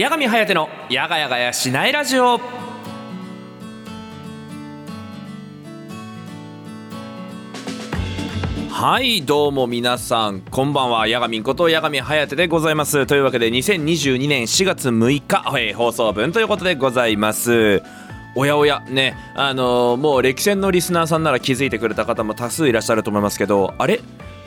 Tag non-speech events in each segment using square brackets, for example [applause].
八神颯のやがやがやしないラジオ。はいどうも皆さんこんばんは。八神こと八神颯でございます。というわけで2022年4月6日、えー放送分ということでございます。おやおやねあのーもう歴戦のリスナーさんなら気づいてくれた方も多数いらっしゃると思いますけどあれ？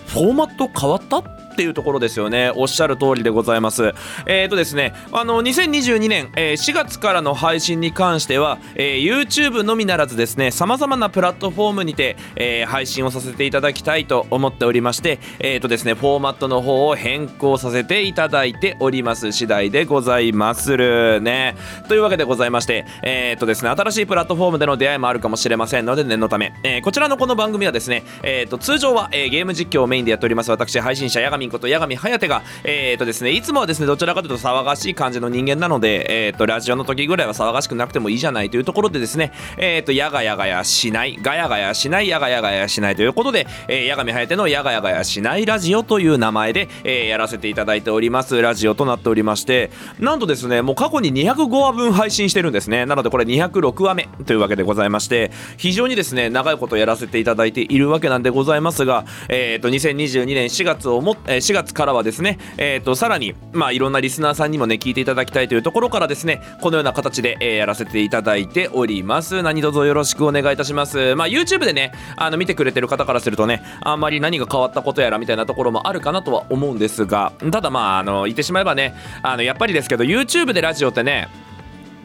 フォーマット変わった？っていうところですよね。おっしゃる通りでございます。えーとですねあの2022年、えー4月からの配信に関しては、えー YouTube のみならずですねさまざまなプラットフォームにて、えー配信をさせていただきたいと思っておりましてえーとですねフォーマットの方を変更させていただいております次第でございまするね。というわけでございましてえーとですね新しいプラットフォームでの出会いもあるかもしれませんので念のため、えーこちらのこの番組はですねえーと通常は、えーゲーム実況をメインでやっております。私配信者ヤガミンことヤガミハヤテがえーとですねいつもはですねどちらかというと騒がしい感じの人間なのでえーとラジオの時ぐらいは騒がしくなくてもいいじゃないというところでですねえーとヤガヤガヤしないガヤガヤしないヤガヤガヤしないということで、えー、ヤガミハヤテのヤガヤガヤしないラジオという名前で、えーやらせていただいております。ラジオとなっておりましてなんとですねもう過去に205話分配信してるんですね。なのでこれ206話目というわけでございまして非常にですね長いことやらせていただいているわけなんでございますがえっ、と2022年4月をも、え4月からはですねえっ、とさらにまあいろんなリスナーさんにもね聞いていただきたいというところからですねこのような形で、えーやらせていただいております。何卒よろしくお願いいたします。まあ YouTube でねあの見てくれてる方からするとねあんまり何が変わったことやらみたいなところもあるかなとは思うんですがただまああの言ってしまえばねあのやっぱりですけど YouTube でラジオってね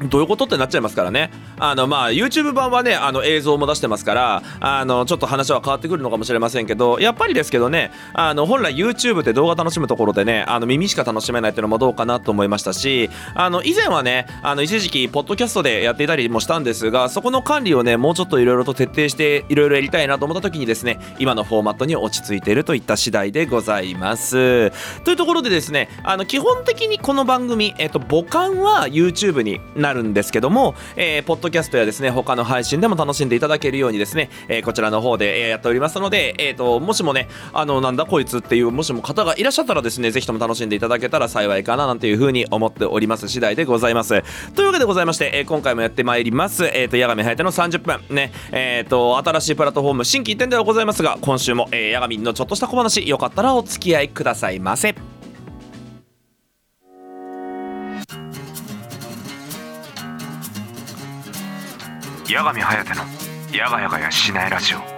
どういうことってなっちゃいますからね。あの、まあ、YouTube 版はね、あの、映像も出してますから、あの、ちょっと話は変わってくるのかもしれませんけど、やっぱりですけどね、あの、本来 YouTube って動画楽しむところでね、あの、耳しか楽しめないっていうのもどうかなと思いましたし、あの、以前はね、あの、一時期、ポッドキャストでやっていたりもしたんですが、そこの管理をね、もうちょっといろいろと徹底して、いろいろやりたいなと思った時にですね、今のフォーマットに落ち着いているといった次第でございます。というところでですね、あの、基本的にこの番組、えっと、母艦は YouTube にななるんですけども、えーポッドキャストやですね、他の配信でも楽しんでいただけるようにですね、えーこちらの方で、えーやっておりますので、えっ、と、もしもね、あの、なんだこいつっていう、もしも方がいらっしゃったらですね、ぜひとも楽しんでいただけたら幸いかな、なんていうふうに思っております次第でございます。というわけでございまして、えー今回もやってまいります、えっ、と、八神隼の30分、ね、えっ、と、新しいプラットフォーム、新規一点ではございますが、今週も、えー、八神のちょっとした小話、よかったらお付き合いくださいませ。八神颯のやがやがやしないラジオ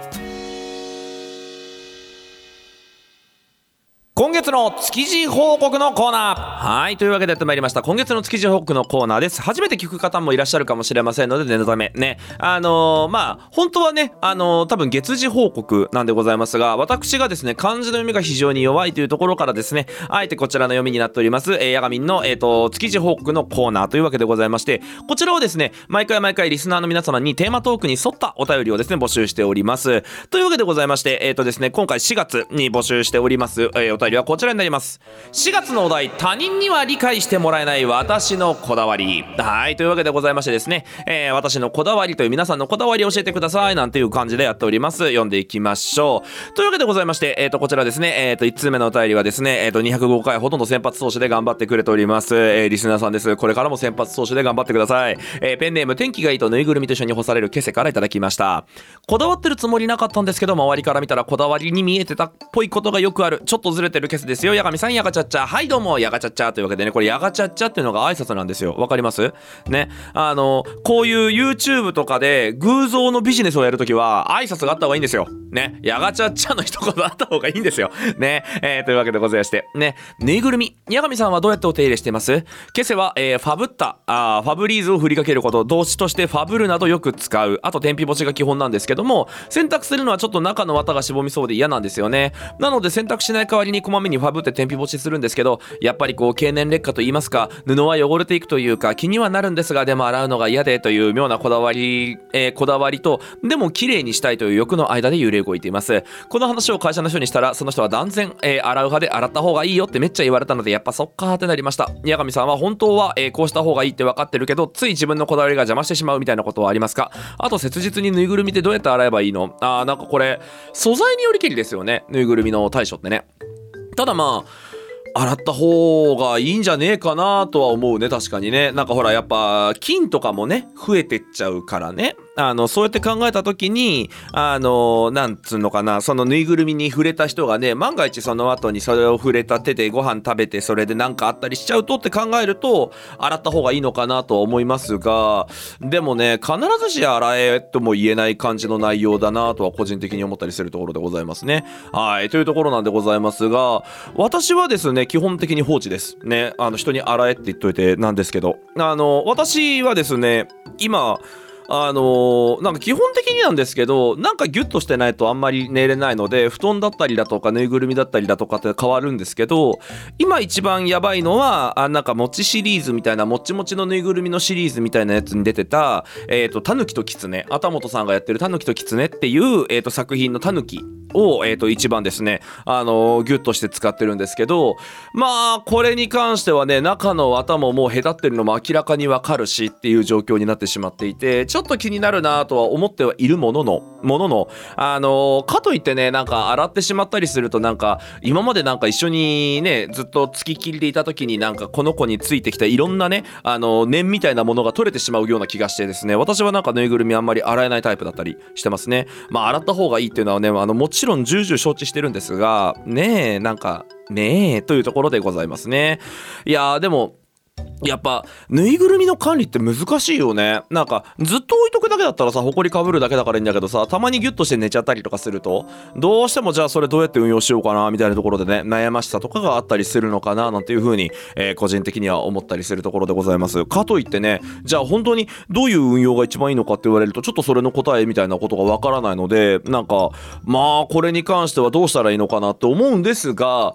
今月の築地報告のコーナー。はいというわけでやってまいりました。今月の築地報告のコーナーです。初めて聞く方もいらっしゃるかもしれませんので念のためね。あのーまあ本当はねあのー多分月次報告なんでございますが私がですね漢字の読みが非常に弱いというところからですねあえてこちらの読みになっております、えー、ヤガミンの、えー、と築地報告のコーナーというわけでございましてこちらをですね毎回毎回リスナーの皆様にテーマトークに沿ったお便りをですね募集しております。というわけでございましてえっ、とですね今回4月に募集しております、えお便りはこちらになります。4月のお題他人には理解してもらえない私のこだわり。はいというわけでございましてですね、えー私のこだわりという皆さんのこだわりを教えてくださいなんていう感じでやっております。読んでいきましょう。というわけでございましてえっ、とこちらですねえっ、と1通目のお便りはですねえっ、と205回ほとんど先発投手で頑張ってくれております、えーリスナーさんです。これからも先発投手で頑張ってください、えーペンネーム天気がいいとぬいぐるみと一緒に干されるケセからいただきました。こだわってるつもりなかったんですけど周りから見たらこだわりに見えてたっぽいことがよくある。ちょっとずれてるケセですよ。八神さんやがちゃっちゃ。はいどうもやがちゃっちゃ。というわけでねこれやがちゃっちゃっていうのが挨拶なんですよ。わかります？ね。あのこういう YouTube とかで偶像のビジネスをやるときは挨拶があった方がいいんですよ。ね。やがちゃっちゃの一言あった方がいいんですよ。ね。えーというわけでございまして。ね。ぬいぐるみ。八神さんはどうやってお手入れしています？ケセは、えーファブったあファブリーズを振りかけること動詞としてファブルなどよく使う。あと天日干しが基本なんですけども選択するのはちょっと中の綿がしぼみそうで嫌なんですよね。なので選択しない代わりにこまめにファブって天日干しするんですけどやっぱりこう経年劣化と言いますか布は汚れていくというか気にはなるんですがでも洗うのが嫌でという妙なこだわり、えーこだわりとでも綺麗にしたいという欲の間で揺れ動いています。この話を会社の人にしたらその人は断然、えー洗う派で洗った方がいいよってめっちゃ言われたのでやっぱそっかーってなりました。八神さんは本当は、えーこうした方がいいって分かってるけどつい自分のこだわりが邪魔してしまうみたいなことはありますか？あと切実にぬいぐるみってどうやって洗えばいいの？あーなんかこれ素材によりけりですよねぬいぐるみの対処ってね。ただまあ洗った方がいいんじゃねえかなとは思うね確かにね。なんかほらやっぱ菌とかもね増えてっちゃうからね。あのそうやって考えた時にあのなんつうのかなそのぬいぐるみに触れた人がね万が一その後にそれを触れた手でご飯食べてそれで何かあったりしちゃうとって考えると洗った方がいいのかなとは思いますがでもね必ずし洗えとも言えない感じの内容だなとは個人的に思ったりするところでございますね。はいというところなんでございますが私はですね基本的に放置です。ねあの人に洗えって言っといてなんですけどあの私はですね今あのー、なんか基本的になんですけどなんかギュッとしてないとあんまり寝れないので布団だったりだとかぬいぐるみだったりだとかって変わるんですけど今一番やばいのはあなんかもちシリーズみたいなもちもちのぬいぐるみのシリーズみたいなやつに出てたえっ、ー、とたぬきときつねあたもとさんがやってるたぬきときつねっていう、えーと、作品のたぬきを、えーと、一番ですね、あのー、ギュッとして使ってるんですけどまあこれに関してはね中の綿ももうへたってるのも明らかにわかるしっていう状況になってしまっていてちょょっと気になるなとは思ってはいるもののもののあの、かといってねなんか洗ってしまったりするとなんか今までなんか一緒にねずっと付きっきりでいた時になんかこの子についてきたいろんなねあの念みたいなものが取れてしまうような気がしてですね。私はなんかぬいぐるみあんまり洗えないタイプだったりしてますね。まあ洗った方がいいっていうのはねあのもちろん重々承知してるんですがねえなんかねえというところでございますね。いやでもやっぱぬいぐるみの管理って難しいよね。なんかずっと置いとくだけだったらさほこりかぶるだけだからいいんだけどさたまにギュッとして寝ちゃったりとかするとどうしてもじゃあそれどうやって運用しようかなみたいなところでね悩ましさとかがあったりするのかななんていう風に、えー、個人的には思ったりするところでございます。かといってねじゃあ本当にどういう運用が一番いいのかって言われるとちょっとそれの答えみたいなことがわからないのでなんかまあこれに関してはどうしたらいいのかなって思うんですが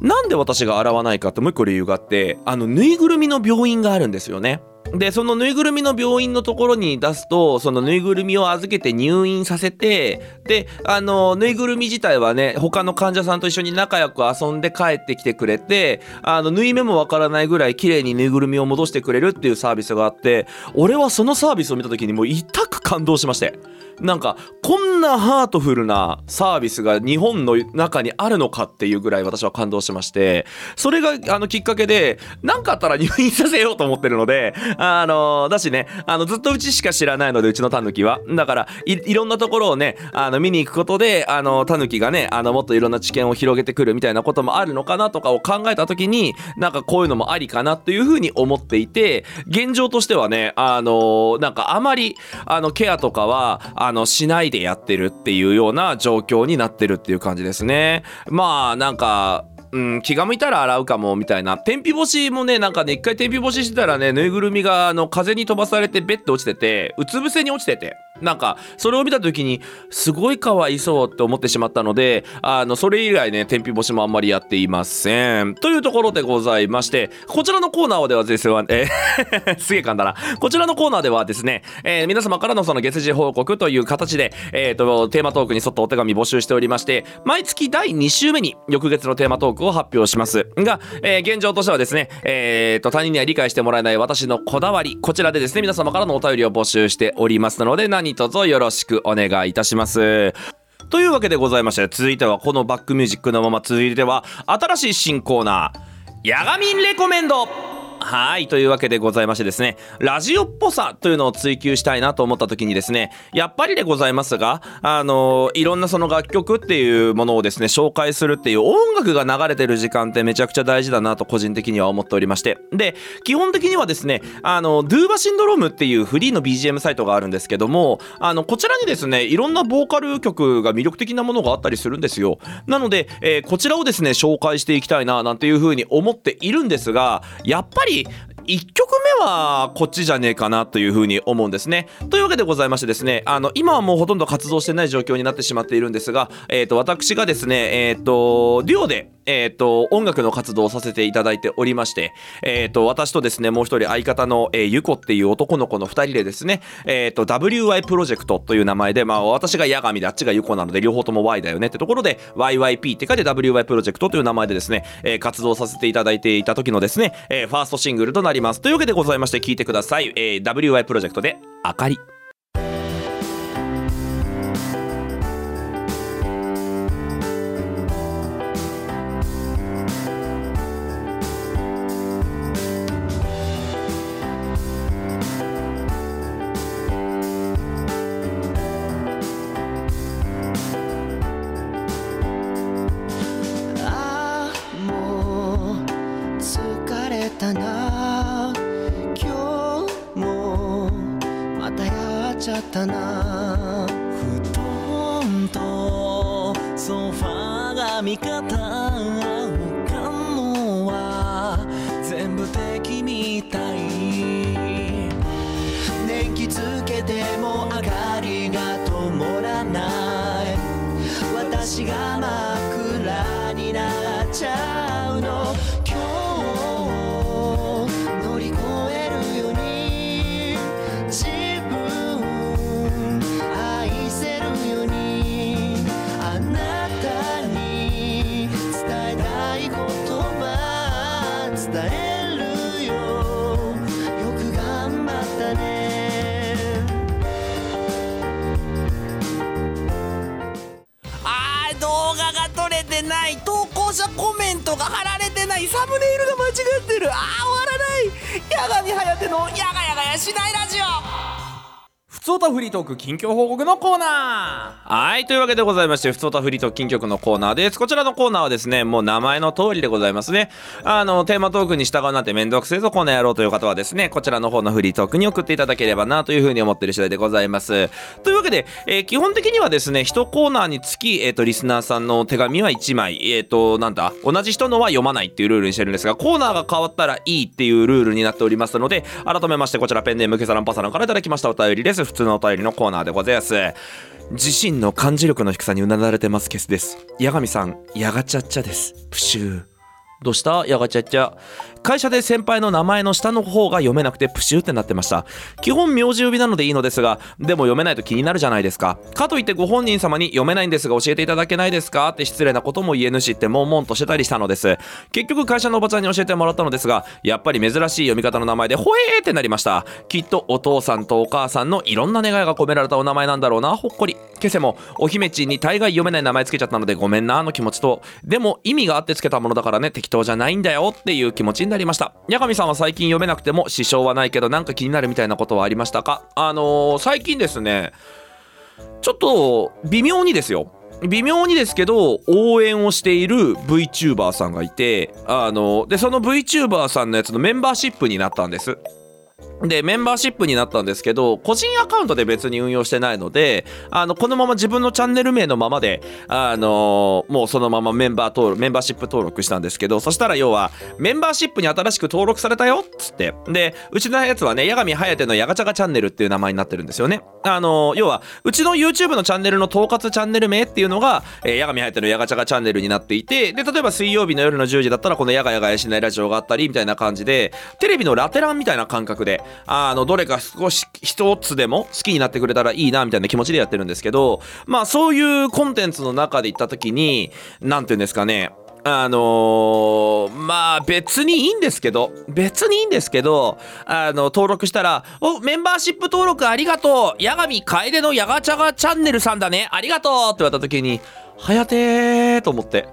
なんで私が洗わないかってもう一個理由があってあのぬいぐるみの病院があるんですよね。でそのぬいぐるみの病院のところに出すとそのぬいぐるみを預けて入院させてであのぬいぐるみ自体はね他の患者さんと一緒に仲良く遊んで帰ってきてくれてあの縫い目もわからないぐらい綺麗にぬいぐるみを戻してくれるっていうサービスがあって俺はそのサービスを見た時にもう痛く感動しましてなんかこんなハートフルなサービスが日本の中にあるのかっていうぐらい私は感動しましてそれがあのきっかけで何かあったら入院させようと思ってるので [laughs] あのだしねあのずっとうちしか知らないのでうちのタヌキは。だからいろんなところをねあの見に行くことであのタヌキがねあのもっといろんな知見を広げてくるみたいなこともあるのかなとかを考えた時になんかこういうのもありかなっていうふうに思っていて現状としてはねあのなんかあまりあのケアとかはあのしないでやってるっていうような状況になってるっていう感じですね。まあなんかうん、気が向いたら洗うかもみたいな。天日干しもねなんかね一回天日干ししてたらねぬいぐるみがあの風に飛ばされてベッド落ちててうつ伏せに落ちてて。なんかそれを見た時にすごいかわいそうって思ってしまったのであのそれ以来ね天日干しもあんまりやっていません。というところでございましてこちらのコーナーではですねえー [laughs] すげえ噛んだな。こちらのコーナーではですね、えー、皆様からのその月次報告という形で、えーと、テーマトークに沿ったお手紙募集しておりまして毎月第2週目に翌月のテーマトークを発表します。が、えー、現状としてはですね、えーと他人には理解してもらえない私のこだわりこちらでですね皆様からのお便りを募集しておりますので何何卒よろしくお願いいたします。というわけでございまして続いてはこのバックミュージックのまま続いては新しい新コーナー「ヤガミンレコメンド」はい。というわけでございましてですね、ラジオっぽさというのを追求したいなと思った時にですね、やっぱりでございますが、あのいろんなその楽曲っていうものをですね、紹介するっていう音楽が流れてる時間ってめちゃくちゃ大事だなと個人的には思っておりまして。で、基本的にはですね、あの、ドゥーバシンドロームっていうフリーの BGM サイトがあるんですけども、あの、こちらにですね、いろんなボーカル曲が魅力的なものがあったりするんですよ。なので、えー、こちらをですね、紹介していきたいな、なんていうふうに思っているんですが、やっぱりり1曲目はこっちじゃねえかなというふうに思うんですね。というわけでございましてですね、あの、今はもうほとんど活動してない状況になってしまっているんですが、えっ、ー、と、私がですね、えっ、ー、と、デュオで、えっ、ー、と、音楽の活動をさせていただいておりまして、えっ、と、私とですね、もう一人相方の、えー、ゆこっていう男の子の二人でですね、えっ、と、WY プロジェクトという名前で、まあ、私が八神であっちがゆこなので、両方とも Y だよねってところで、YYP って書いて WY プロジェクトという名前でですね、え活動させていただいていた時のですね、えファーストシングルとなります。というわけでございまして聞いてください、えー、WY プロジェクトで「あかり」てもつおたフリートーク近況報告のコーナー。はいというわけでございましてふつおたフリートーク近況のコーナーです。こちらのコーナーはですねもう名前の通りでございますね。あのテーマトークに従うなんてめんどくせえぞこの野郎という方はですねこちらの方のフリートークに送っていただければなというふうに思ってる次第でございます。というわけで、えー基本的にはですね一コーナーにつき、えー、とリスナーさんの手紙は1枚。えっ、となんだ同じ人のは読まないっていうルールにしてるんですがコーナーが変わったらいいっていうルールになっておりますので改めましてこちらペンネームケサランパサランからいただきました。お便りです。普通のお便りのコーナーでございます。自身の感知力の低さにうなだれてますケスです。八神さんやがちゃっちゃです。プシュー。どうした？やがちゃっちゃ。会社で先輩の名前の下の方が読めなくてプシューってなってました。基本名字呼びなのでいいのですがでも読めないと気になるじゃないですか。かといってご本人様に読めないんですが教えていただけないですか？って失礼なことも言えぬしって悶々としてたりしたのです。結局会社のおばちゃんに教えてもらったのですがやっぱり珍しい読み方の名前でほえーってなりました。きっとお父さんとお母さんのいろんな願いが込められたお名前なんだろうなほっこり。今朝も。お姫ちんに大概読めない名前つけちゃったのでごめんなの気持ちと。でも意味があってつけたものだからね適当じゃないんだよっていう気持ちになりました。八神さんは最近読めなくても支障はないけどなんか気になるみたいなことはありましたか？あのー最近ですねちょっと微妙にですよ。微妙にですけど応援をしている VTuber さんがいてあのでその VTuber さんのやつのメンバーシップになったんです。で、メンバーシップになったんですけど、個人アカウントで別に運用してないので、あの、このまま自分のチャンネル名のままで、あのもうそのままメンバー登録、メンバーシップ登録したんですけど、そしたら要は、メンバーシップに新しく登録されたよっつって。で、うちのやつはね、八神颯のやがちゃがチャンネルっていう名前になってるんですよね。あの要は、うちの YouTube のチャンネルの統括チャンネル名っていうのが、えー、八神颯のやがちゃがチャンネルになっていて、で、例えば水曜日の夜の10時だったら、このやがやがやしないラジオがあったり、みたいな感じで、テレビのラテランみたいな感覚で、あの、どれか少し一つでも好きになってくれたらいいな、みたいな気持ちでやってるんですけど、まあ、そういうコンテンツの中で行った時に、なんていうんですかね、あのーまあ別にいいんですけど、別にいいんですけど、あの、登録したら、お、メンバーシップ登録ありがとう。八神楓のやがちゃがチャンネルさんだね。ありがとう。って言われた時に、はやてーと思って。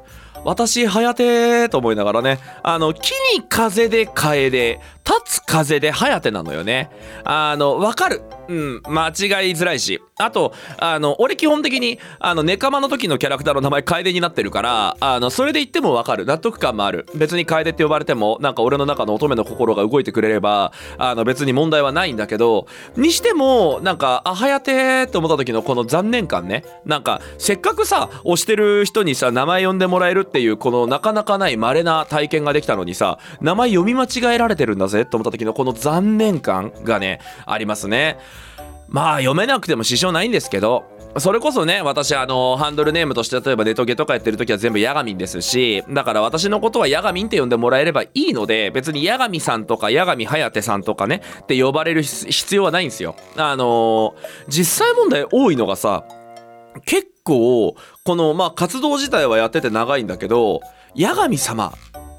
私、はやてーと思いながらね、あの、木に風で楓、立つ風ではやてなのよね。あの、わかる。うん、間違いづらいし。あと、あの、俺基本的に、あの、ネカマの時のキャラクターの名前楓になってるから、あの、それで言ってもわかる。納得感もある。別に楓って呼ばれても、なんか俺の中の乙女の心が動いてくれれば、あの、別に問題はないんだけど、にしても、なんか、あ、はやてーって思った時のこの残念感ね。なんか、せっかくさ、推してる人にさ、名前呼んでもらえるっていう、このなかなかない稀な体験ができたのにさ、名前読み間違えられてるんだぜって思った時のこの残念感がね、ありますね。まあ読めなくても支障ないんですけどそれこそね私あのハンドルネームとして例えばネトゲとかやってる時は全部ヤガミンですしだから私のことはヤガミンって呼んでもらえればいいので別にヤガミさんとかヤガミハヤテさんとかねって呼ばれる必要はないんですよあの実際問題多いのがさ結構このまあ活動自体はやってて長いんだけど八神様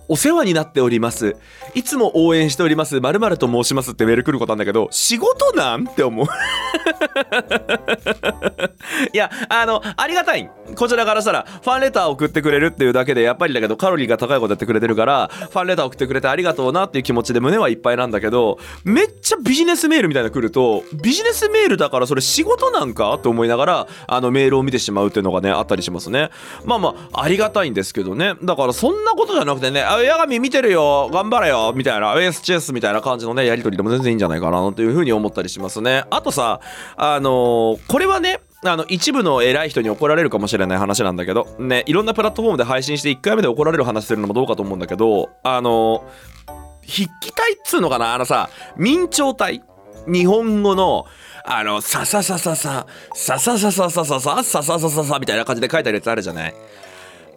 お世話になっております。いつも応援しております。まると申しますってメール来ることなんだけど、仕事なんって思う？[laughs] いや、あの、ありがたい。こちらからしたら、ファンレター送ってくれるっていうだけで、やっぱりだけど、カロリーが高いことやってくれてるから、ファンレター送ってくれてありがとうなっていう気持ちで胸はいっぱいなんだけど、めっちゃビジネスメールみたいなの来ると、ビジネスメールだからそれ仕事なんかと思いながら、あのメールを見てしまうっていうのがね、あったりしますね。まあまあ、ありがたいんですけどね。だからそんなことじゃなくてね、八神見てるよ。頑張れよ。みたいな。USJS みたいな感じのねやり取りでも全然いいんじゃないかなというふうに思ったりしますね。あとさあのー、これはねあの、一部の偉い人に怒られるかもしれない話なんだけど、ね、いろんなプラットフォームで配信して1回目で怒られる話するのもどうかと思うんだけど、あの、筆記体っつうのかな？あのさ、明朝体？日本語の、あの、さささささ、さささささささ、さささささみたいな感じで書いてあるやつあるじゃない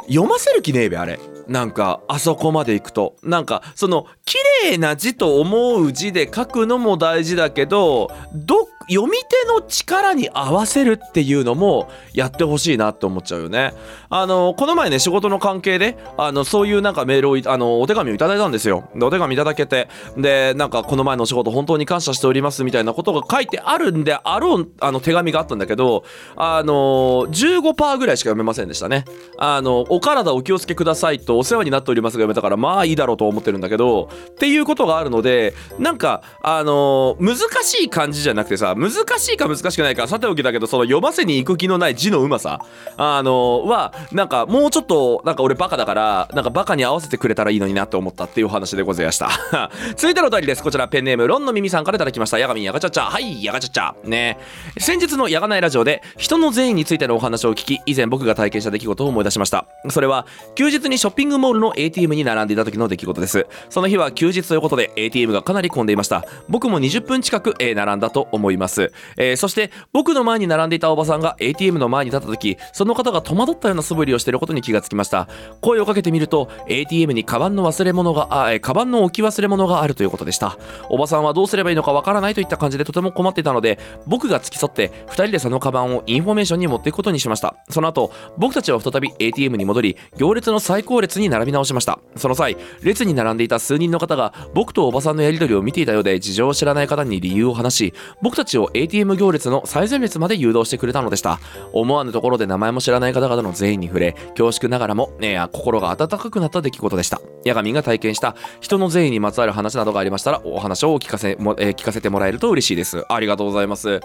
読ませる気ねえべあれ。なんかあそこまで行くと。なんかその綺麗な字と思う字で書くのも大事だけどど読み手の力に合わせるっていうのもやってほしいなって思っちゃうよね。あのこの前ね仕事の関係であのそういうなんかメールをあのお手紙をいただいたんですよ。でお手紙いただけてでなんかこの前のお仕事本当に感謝しておりますみたいなことが書いてあるんであろうあの手紙があったんだけどあの15%ぐらいしか読めませんでしたね。あのお体お気をつけくださいとお世話になっておりますが読めたからまあいいだろうと思ってるんだけどっていうことがあるのでなんかあの難しい漢字じゃなくてさ難しいか難しくないかさておきだけどその読ませに行く気のない字のうまさ。あのはなんかもうちょっとなんか俺バカだからなんかバカに合わせてくれたらいいのになって思ったっていうお話でございました。[laughs] 続いてのお便りです。こちらペンネームロンの耳さんからいただきました。ヤガミンヤガチャチャはいヤガチャチャね。先日のヤガナイラジオで人の善意についてのお話を聞き以前僕が体験した出来事を思い出しました。それは休日にショッピングモールの ATM に並んでいた時の出来事です。その日は休日ということで ATM がかなり混んでいました。僕も20分近く、え並んだと思います、ます。えーそして僕の前に並んでいたおばさんが ATM の前に立った時その方が戸惑ったような素振りをしていることに気がつきました。声をかけてみると ATM にカバンの忘れ物があ、えカバンの置き忘れ物があるということでした。おばさんはどうすればいいのかわからないといった感じでとても困っていたので僕が付き添って2人でそのカバンをインフォメーションに持っていくことにしました。その後僕たちは再び ATM に戻り行列の最後列に並び直しました。その際列に並んでいた数人の方が僕とおばさんのやり取りを見ていたようで事情を知らない方に理由を話し僕たちを ATM 行列の最前列まで誘導してくれたのでした。思わぬところで名前も知らない方々の善意に触れ恐縮ながらも、ね、心が温かくなった出来事でした。ヤガミンが体験した人の善意にまつわる話などがありましたらお話を聞かせも、えー聞かせてもらえると嬉しいです。ありがとうございます。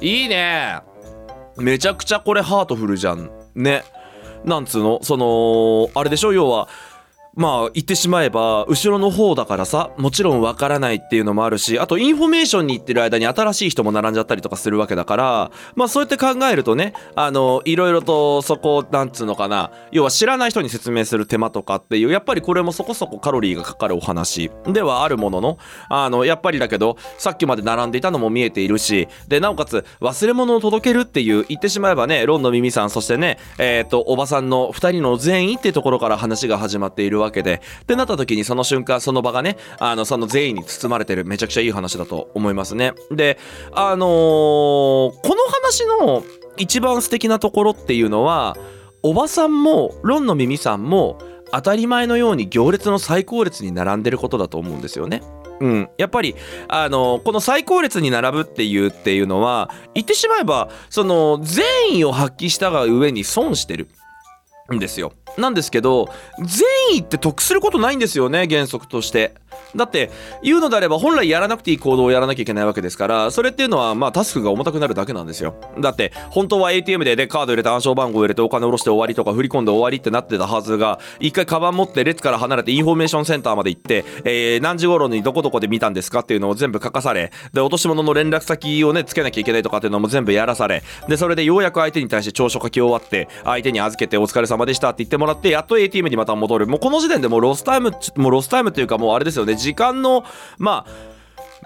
いいね。めちゃくちゃこれハートフルじゃん。ね。なんつうの？そのあれでしょ？要はまあ言ってしまえば後ろの方だからさもちろんわからないっていうのもあるしあとインフォメーションに行ってる間に新しい人も並んじゃったりとかするわけだからまあそうやって考えるとねあのいろいろとそこなんつうのかな。要は知らない人に説明する手間とかっていうやっぱりこれもそこそこカロリーがかかるお話ではあるもののあのやっぱりだけどさっきまで並んでいたのも見えているしでなおかつ忘れ物を届けるっていう言ってしまえばねロンの耳さんそしてねえっ、とおばさんの2人の善意っていうところから話が始まっているわけわけで。ってなった時にその瞬間その場がねあのその善意に包まれてる。めちゃくちゃいい話だと思いますね。であのーこの話の一番素敵なところっていうのはおばさんもロンの耳さんも当たり前のように行列の最後列に並んでることだと思うんですよね。うん、やっぱりあのこの最後列に並ぶっていうっていうのは言ってしまえばその善意を発揮したが故に損してるんですよ。なんですけど善意って得することないんですよね原則として。だって言うのであれば本来やらなくていい行動をやらなきゃいけないわけですからそれっていうのはまあタスクが重たくなるだけなんですよ。だって本当は ATM ででカード入れて暗証番号入れてお金下ろして終わりとか振り込んで終わりってなってたはずが一回カバン持って列から離れてインフォメーションセンターまで行って、えー何時頃にどこどこで見たんですかっていうのを全部書かされて落とし物の連絡先をねつけなきゃいけないとかっていうのも全部やらされでそれでようやく相手に対して調書書き終わって相手に預けてお疲れ様でしたって言ってもらってやっと ATM にまた戻る。もうこの時点でもうロスタイムもうロスタイムっていうかもうあれですよね。時間のまあ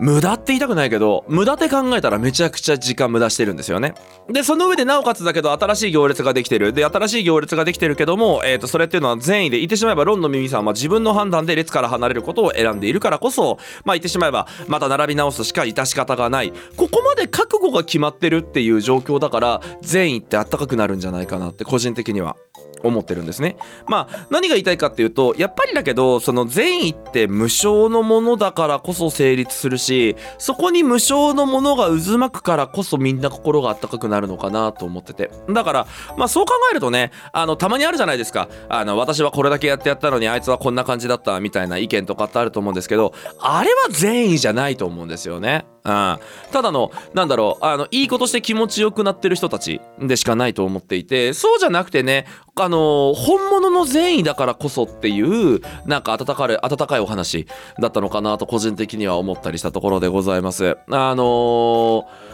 無駄って言いたくないけど無駄って考えたらめちゃくちゃ時間無駄してるんですよね。でその上でなおかつだけど新しい行列ができてる。で新しい行列ができてるけども、えー、とそれっていうのは善意で言ってしまえばロンの耳さんは自分の判断で列から離れることを選んでいるからこそまあ言ってしまえばまた並び直すしか致し方がない。ここまで覚悟が決まってるっていう状況だから善意ってあったかくなるんじゃないかなって個人的には。思ってるんですね。まあ何が言いたいかっていうとやっぱりだけどその善意って無償のものだからこそ成立するしそこに無償のものが渦巻くからこそみんな心があったかくなるのかなと思っててだからまあそう考えるとねあのたまにあるじゃないですかあの私はこれだけやってやったのにあいつはこんな感じだったみたいな意見とかってあると思うんですけどあれは善意じゃないと思うんですよね。うん、ただのなんだろうあのいいことして気持ちよくなってる人たちでしかないと思っていてそうじゃなくてねあの本物の善意だからこそっていうなんか温かい温かいお話だったのかなと個人的には思ったりしたところでございます。あのー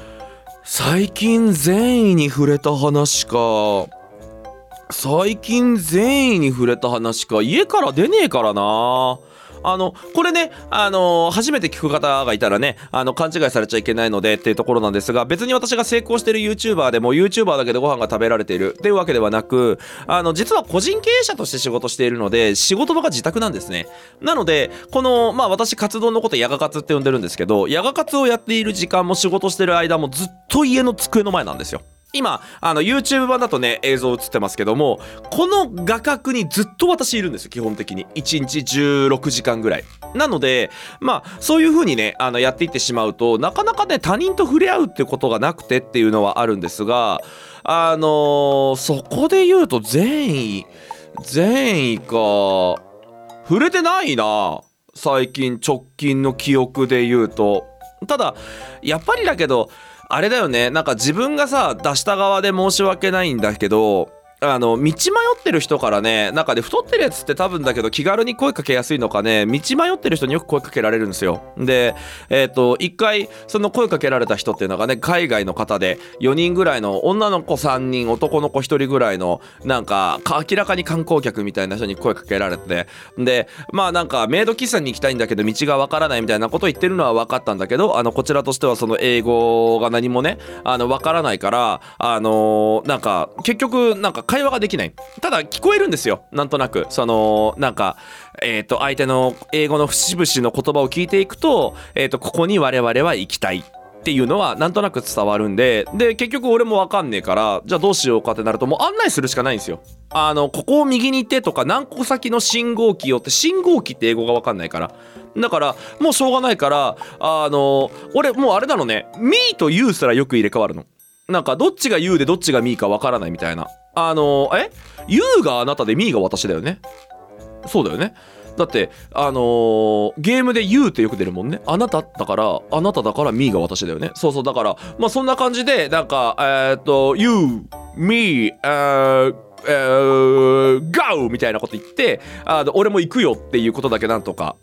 最近善意に触れた話か。最近善意に触れた話か。家から出ねえからな。あのこれねあの初めて聞く方がいたらねあの勘違いされちゃいけないのでっていうところなんですが別に私が成功してる YouTuber でも YouTuber だけでご飯が食べられている。っていうわけではなくあの実は個人経営者として仕事しているので仕事場が自宅なんですね。なのでこのまあ私活動のことヤガ活って呼んでるんですけどヤガ活をやっている時間も仕事してる間もずっと家の机の前なんですよ。今あの YouTube 版だとね映像映ってますけどもこの画角にずっと私いるんですよ基本的に。1日16時間ぐらい。なのでまあそういう風にねあのやっていってしまうとなかなかね他人と触れ合うってことがなくてっていうのはあるんですがあのーそこで言うと善意善意か触れてないな最近直近の記憶で言うと。ただやっぱりだけどあれだよね。なんか自分がさ出した側で申し訳ないんだけどあの道迷ってる人からねなんかで太ってるやつって多分だけど気軽に声かけやすいのかね道迷ってる人によく声かけられるんですよ。でえっ、と一回その声かけられた人っていうのがね海外の方で4人ぐらいの女の子3人男の子1人ぐらいのなんか明らかに観光客みたいな人に声かけられてでまあなんかメイド喫茶に行きたいんだけど道がわからないみたいなことを言ってるのは分かったんだけどあのこちらとしてはその英語が何もねあの分からないからあのなんか結局なんか会話ができない。ただ聞こえるんですよ。なんとなく。そのなんかえっ、と相手の英語の節々の言葉を聞いていくと,、えー、とここに我々は行きたいっていうのはなんとなく伝わるんで。で結局俺もわかんねえからじゃあどうしようかってなるともう案内するしかないんですよ。あのここを右に行ってとか何個先の信号機よって信号機って英語がわかんないから。だからもうしょうがないからあの俺もうあれなのね「me」と「you」すらよく入れ替わるの。なんかどっちが you でどっちが me かわからないみたいな。あのえ？You があなたで me が私だよね。そうだよね。だってあのーゲームで You ってよく出るもんね。あなただからあなただから Me が私だよね。そうそうだからまあそんな感じでなんかえーっと You Me えーえー Go! みたいなこと言ってあの俺も行くよっていうことだけなんとか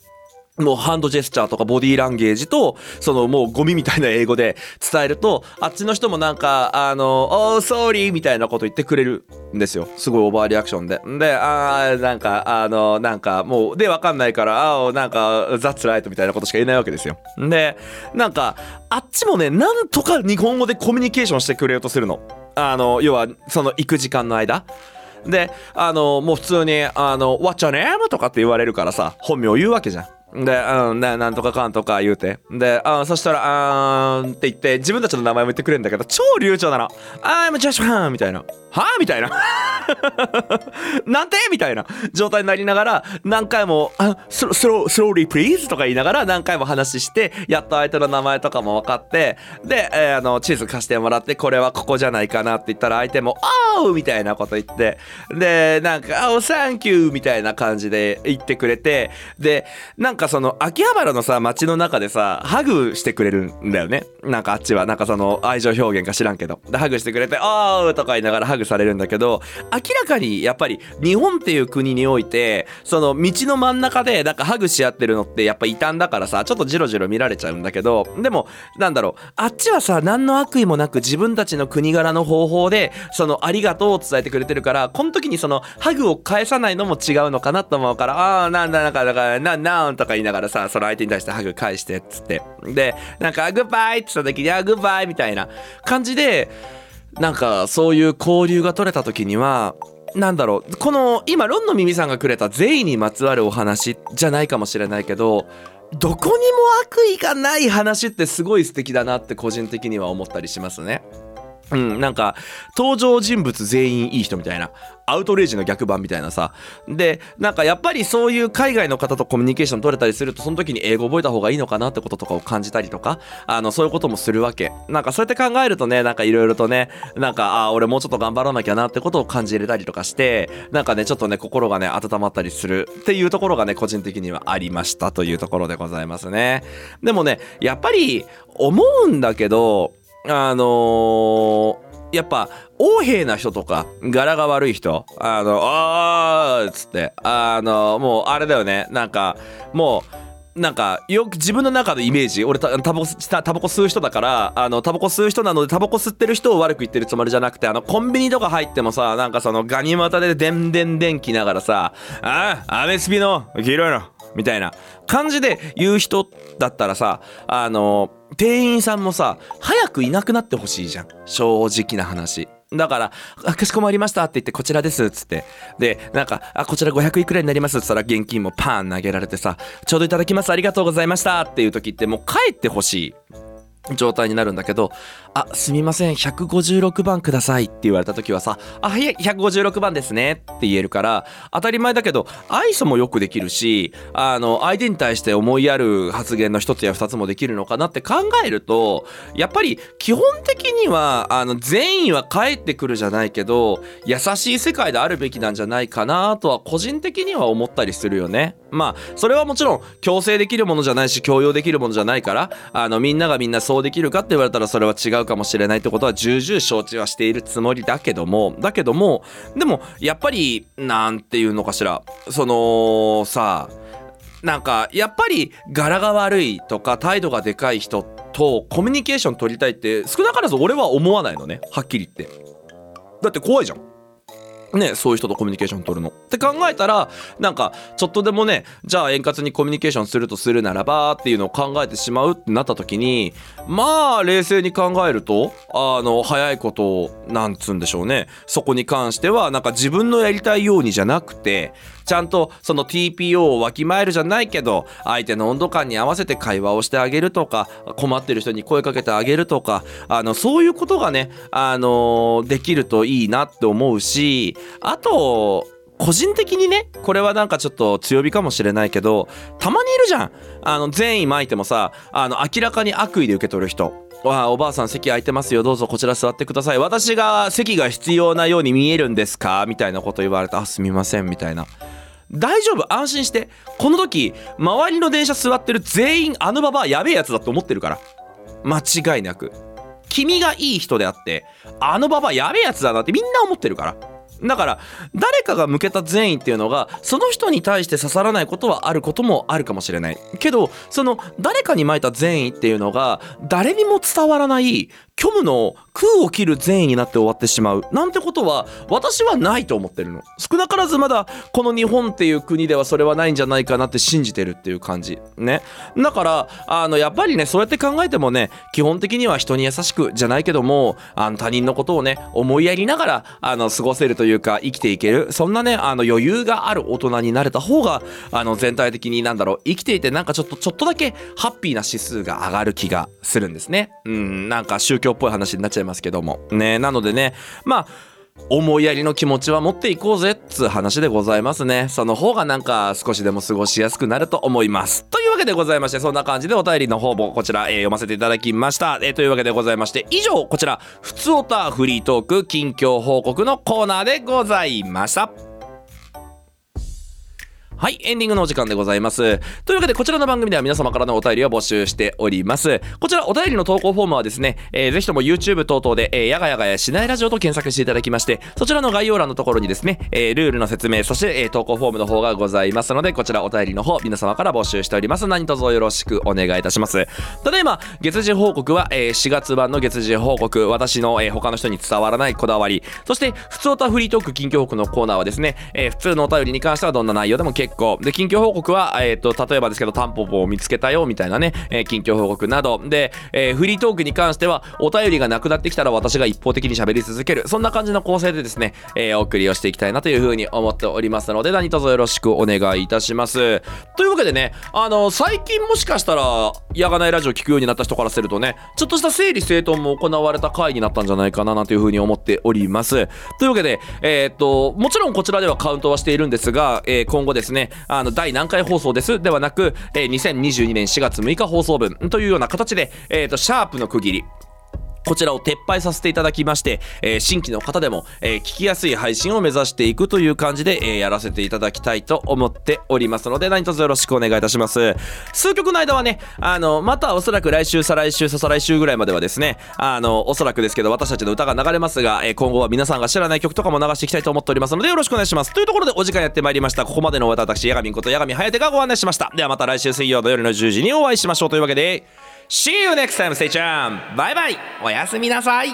もうハンドジェスチャーとかボディーランゲージと、そのもうゴミみたいな英語で伝えると、あっちの人もなんか、あの、Oh, sorry! みたいなこと言ってくれるんですよ。すごいオーバーリアクションで。で、あーなんか、あの、なんか、もう、で、わかんないから、あーなんか、That's right! みたいなことしか言えないわけですよ。で、なんか、あっちもね、なんとか日本語でコミュニケーションしてくれようとするの。あの、要は、その行く時間の間。で、あの、もう普通に、あの、What's your name? とかって言われるからさ、本名を言うわけじゃん。で、うん、ななんとかかんとか言うて。で、あそしたら、あーんって言って、自分たちの名前も言ってくれるんだけど、超流暢なの。I'm Josh Fan! みたいな。はみたいな。[laughs] なんて？みたいな状態になりながら、何回も、あ、 slo slow, slowly please とか言いながら何回も話して、やっと相手の名前とかも分かって、で、えーあの、地図貸してもらって、これはここじゃないかなって言ったら、相手も、おーみたいなこと言って、で、なんか、おサンキューみたいな感じで言ってくれて、で、なんかその、秋葉原のさ、街の中でさ、ハグしてくれるんだよね。なんかあっちは、なんかその、愛情表現か知らんけど。で、ハグしてくれて、おーとか言いながらハグされるんだけど、明らかに、やっぱり、日本っていう国において、その、道の真ん中で、なんかハグし合ってるのって、やっぱ異端だからさ、ちょっとジロジロ見られちゃうんだけど、でも、なんだろう、あっちはさ、何の悪意もなく自分たちの国柄の方法で、その、ありがとうを伝えてくれてるから、この時にその、ハグを返さないのも違うのかなと思うから、あー、なんだ、なんか、だから、な、なんとか言いながらさ、その相手に対してハグ返して、っつって。で、なんか、グッバイって言った時に、あ、グッバイみたいな感じで、なんか、そういう交流が取れた時には、なんだろう、この、今、ロンの耳さんがくれた善意にまつわるお話じゃないかもしれないけど、どこにも悪意がない話ってすごい素敵だなって個人的には思ったりしますね。うん、なんか、登場人物全員いい人みたいな。アウトレイジの逆版みたいなさ。で、なんかやっぱりそういう海外の方とコミュニケーション取れたりすると、その時に英語覚えた方がいいのかなってこととかを感じたりとか、あの、そういうこともするわけ。なんかそうやって考えるとね、なんかいろいろとね、なんか、ああ、俺もうちょっと頑張らなきゃなってことを感じれたりとかして、なんかね、ちょっとね、心がね、温まったりするっていうところがね、個人的にはありましたというところでございますね。でもね、やっぱり思うんだけど、あのーやっぱ横柄な人とか柄が悪い人あのあーっつってあのもうあれだよね。なんかもうなんかよく自分の中のイメージ俺タバコ吸う人だからあのタバコ吸う人なのでタバコ吸ってる人を悪く言ってるつもりじゃなくてあのコンビニとか入ってもさなんかそのガニ股ででんでんでんきながらさ「ああアメスピの黄色いの」みたいな感じで言う人だったらさあの店員さんもさ早くいなくなってほしいじゃん。正直な話。だから「かしこまりました」って言って「こちらです」っつって。でなんか「あこちら500いくらになります」っつったら現金もパーン投げられてさ「ちょうどいただきます。ありがとうございました」っていう時ってもう帰ってほしい。状態になるんだけど「あすみません156番ください」って言われた時はさ「あはい156番ですね」って言えるから当たり前だけど愛想もよくできるしあの相手に対して思いやる発言の一つや二つもできるのかなって考えるとやっぱり基本的にはあの善意は返ってくるじゃないけど優しい世界であるべきなんじゃないかなとは個人的には思ったりするよね。まあそれはもちろん強制できるものじゃないし強要できるものじゃないからあのみんながみんなそうできるかって言われたらそれは違うかもしれないってことは重々承知はしているつもりだけどもだけどもでもやっぱりなんていうのかしらそのさなんかやっぱり柄が悪いとか態度がでかい人とコミュニケーション取りたいって少なからず俺は思わないのねはっきり言ってだって怖いじゃんね、そういう人とコミュニケーション取るの。って考えたらなんかちょっとでもねじゃあ円滑にコミュニケーションするとするならばっていうのを考えてしまうってなった時にまあ冷静に考えるとあの早いことなんつうんでしょうね。そこに関してはなんか自分のやりたいようにじゃなくてちゃんとその TPO をわきまえるじゃないけど相手の温度感に合わせて会話をしてあげるとか困ってる人に声かけてあげるとかあのそういうことがねあのできるといいなって思うしあと個人的にねこれはなんかちょっと強火かもしれないけどたまにいるじゃん。あの善意巻いてもさあの明らかに悪意で受け取る人。わあおばあさん席空いてますよ。どうぞこちら座ってください。私が席が必要なように見えるんですか？みたいなこと言われてあすみません。みたいな。大丈夫？安心して。この時周りの電車座ってる全員あのババアやべえやつだと思ってるから。間違いなく。君がいい人であってあのババアやべえやつだなってみんな思ってるから。だから誰かが向けた善意っていうのがその人に対して刺さらないことはあることもあるかもしれない。けどその誰かにまいた善意っていうのが誰にも伝わらない虚無の空を切る善意になって終わってしまう。なんてことは私はないと思ってるの。少なからずまだこの日本っていう国ではそれはないんじゃないかなって信じてるっていう感じ。ね。だからあのやっぱりねそうやって考えてもね基本的には人に優しくじゃないけどもあの他人のことをね思いやりながらあの過ごせるというか生きていける。そんなねあの余裕がある大人になれた方があの全体的になんだろう生きていてなんかちょっとちょっとだけハッピーな指数が上がる気がするんですね。うん。なんか宗教っぽい話になっちゃいますけども。ねなのでねまあ思いやりの気持ちは持っていこうぜっつう話でございますね。その方がなんか少しでも過ごしやすくなると思います。というわけでございましてそんな感じでお便りの方もこちら、えー読ませていただきました、えーというわけでございまして以上こちら「ふつおたフリートーク近況報告」のコーナーでございました。はい、エンディングのお時間でございます。というわけで、こちらの番組では皆様からのお便りを募集しております。こちら、お便りの投稿フォームはですね、えーぜひとも YouTube 等々で、えーやがやがやしないラジオと検索していただきまして、そちらの概要欄のところにですね、えールールの説明、そして、えー投稿フォームの方がございますので、こちらお便りの方、皆様から募集しております。何卒よろしくお願いいたします。ただいま、月次報告は、えー4月版の月次報告、私の、えー他の人に伝わらないこだわり、そして、普通歌フリートーク近況報告のコーナーはですね、えー普通のお便りに関してはどんな内容でも結構1個。で近況報告は、えー、と例えばですけどタンポポを見つけたよみたいなね、えー近況報告など。で、えーフリートークに関してはお便りがなくなってきたら私が一方的に喋り続ける。そんな感じの構成でですね、えーお送りをしていきたいなというふうに思っておりますので何卒よろしくお願いいたします。というわけでねあの最近もしかしたらやがないラジオ聞くようになった人からするとねちょっとした整理整頓も行われた回になったんじゃないかななんていうふうに思っております。というわけでえーっともちろんこちらではカウントはしているんですが、えー今後ですねあの第何回放送です。ではなく、えー2022年4月6日放送分というような形で、えーっとシャープの区切り。こちらを撤廃させていただきまして、えー新規の方でも、えー聞きやすい配信を目指していくという感じで、えーやらせていただきたいと思っておりますので、何卒よろしくお願いいたします。数曲の間はね、あの、またおそらく来週、再来週、再来週ぐらいまではですね、あの、おそらくですけど、私たちの歌が流れますが、えー今後は皆さんが知らない曲とかも流していきたいと思っておりますので、よろしくお願いします。というところでお時間やってまいりました。ここまでの私、ヤガミンことヤガミハヤテがご案内しました。ではまた来週水曜土曜日の10時にお会いしましょうというわけで、See you next time, stay tuned! バイバイおやすみなさい